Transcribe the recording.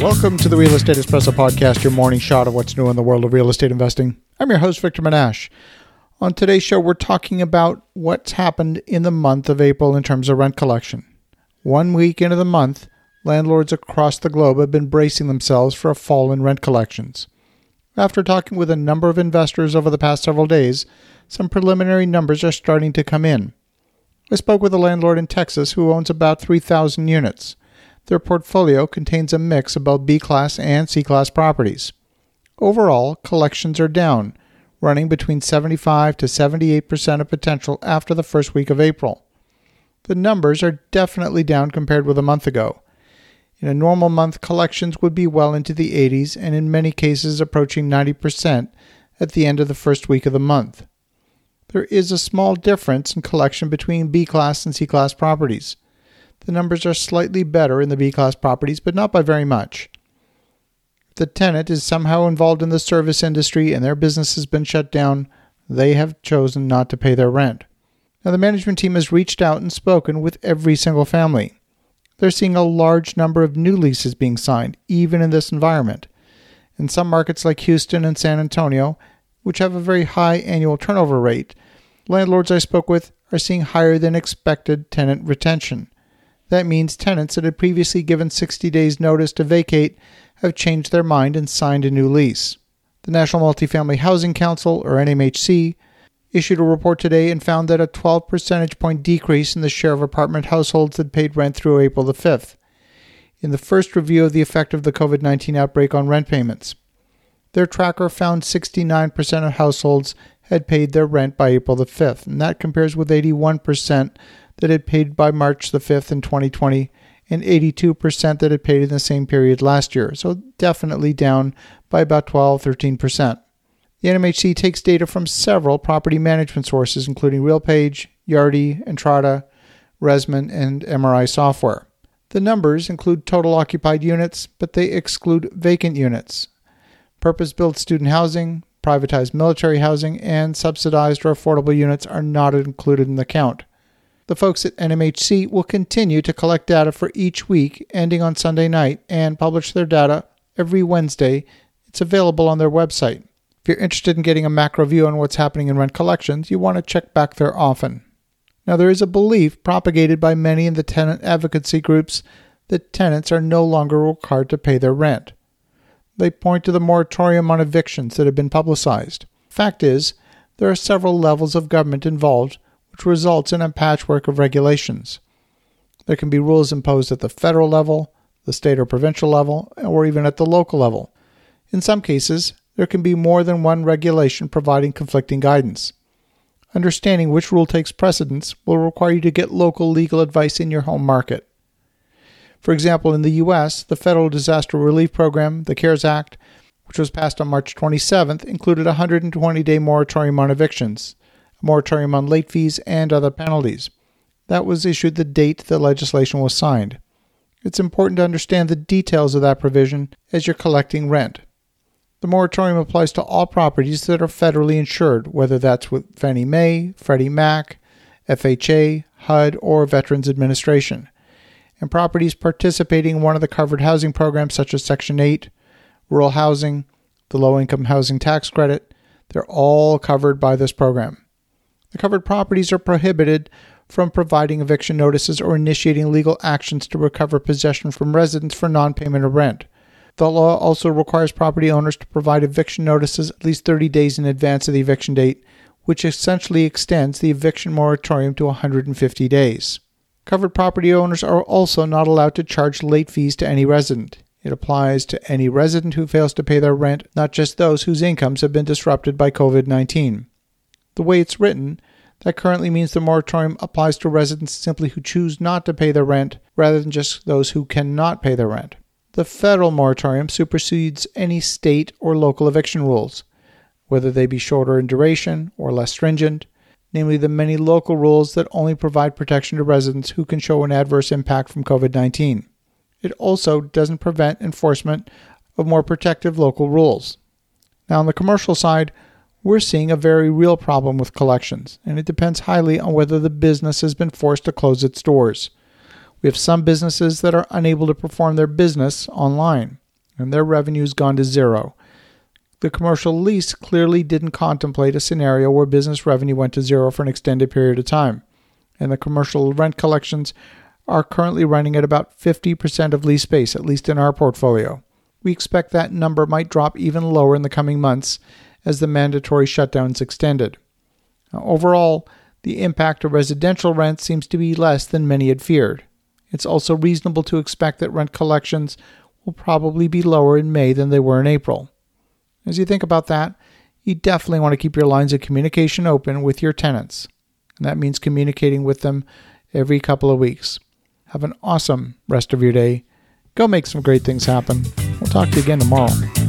Welcome to the Real Estate Espresso Podcast, your morning shot of what's new in the world of real estate investing. I'm your host, Victor Menasce. On today's show, we're talking about what's happened in the month of April in terms of rent collection. One week into the month, landlords across the globe have been bracing themselves for a fall in rent collections. After talking with a number of investors over the past several days, some preliminary numbers are starting to come in. I spoke with a landlord in Texas who owns about 3,000 units. Their portfolio contains a mix of both B class and C class properties. Overall, collections are down, running between 75 to 78% of potential after the first week of April. The numbers are definitely down compared with a month ago. In a normal month, collections would be well into the 80s and in many cases approaching 90% at the end of the first week of the month. There is a small difference in collection between B class and C class properties. The numbers are slightly better in the B class properties, but not by very much. If the tenant is somehow involved in the service industry and their business has been shut down, they have chosen not to pay their rent. Now, the management team has reached out and spoken with every single family. They're seeing a large number of new leases being signed, even in this environment. In some markets like Houston and San Antonio, which have a very high annual turnover rate, landlords I spoke with are seeing higher than expected tenant retention. That means tenants that had previously given 60 days notice to vacate have changed their mind and signed a new lease. The National Multifamily Housing Council, or NMHC, issued a report today and found that a 12 percentage point decrease in the share of apartment households that paid rent through April the 5th, in the first review of the effect of the COVID 19 outbreak on rent payments. Their tracker found 69% of households had paid their rent by April the 5th, and that compares with 81% that had paid by March the 5th in 2020 and 82% that had paid in the same period last year. So definitely down by about 12 13%. The NMHC takes data from several property management sources, including RealPage, Yardi, Entrata, ResMan, and MRI software. The numbers include total occupied units, but they exclude vacant units. Purpose built student housing, privatized military housing, and subsidized or affordable units are not included in the count. The folks at NMHC will continue to collect data for each week ending on Sunday night and publish their data every Wednesday. It's available on their website. If you're interested in getting a macro view on what's happening in rent collections, you want to check back there often. Now, there is a belief propagated by many in the tenant advocacy groups that tenants are no longer required to pay their rent. They point to the moratorium on evictions that have been publicized. Fact is, there are several levels of government involved which results in a patchwork of regulations. There can be rules imposed at the federal level, the state or provincial level, or even at the local level. In some cases, there can be more than one regulation providing conflicting guidance. Understanding which rule takes precedence will require you to get local legal advice in your home market. For example, in the U.S., the Federal Disaster Relief Program, the CARES Act, which was passed on March 27th, included a 120 day moratorium on evictions moratorium on late fees, and other penalties. That was issued the date the legislation was signed. It's important to understand the details of that provision as you're collecting rent. The moratorium applies to all properties that are federally insured, whether that's with Fannie Mae, Freddie Mac, FHA, HUD, or Veterans Administration, and properties participating in one of the covered housing programs such as Section 8, rural housing, the low income housing tax credit, they're all covered by this program. The covered properties are prohibited from providing eviction notices or initiating legal actions to recover possession from residents for non payment of rent. The law also requires property owners to provide eviction notices at least 30 days in advance of the eviction date, which essentially extends the eviction moratorium to 150 days. Covered property owners are also not allowed to charge late fees to any resident. It applies to any resident who fails to pay their rent, not just those whose incomes have been disrupted by COVID 19 the way it's written, that currently means the moratorium applies to residents simply who choose not to pay their rent rather than just those who cannot pay their rent. The federal moratorium supersedes any state or local eviction rules, whether they be shorter in duration or less stringent, namely the many local rules that only provide protection to residents who can show an adverse impact from COVID 19. It also doesn't prevent enforcement of more protective local rules. Now, on the commercial side, we're seeing a very real problem with collections, and it depends highly on whether the business has been forced to close its doors. We have some businesses that are unable to perform their business online. and their revenue's gone to zero. The commercial lease clearly didn't contemplate a scenario where business revenue went to zero for an extended period of time, and the commercial rent collections are currently running at about 50% of lease space, at least in our portfolio. We expect that number might drop even lower in the coming months as the mandatory shutdowns extended. Overall, the impact of residential rent seems to be less than many had feared. It's also reasonable to expect that rent collections will probably be lower in May than they were in April. As you think about that, you definitely want to keep your lines of communication open with your tenants. And that means communicating with them every couple of weeks. Have an awesome rest of your day. Go make some great things happen. We'll talk to you again tomorrow.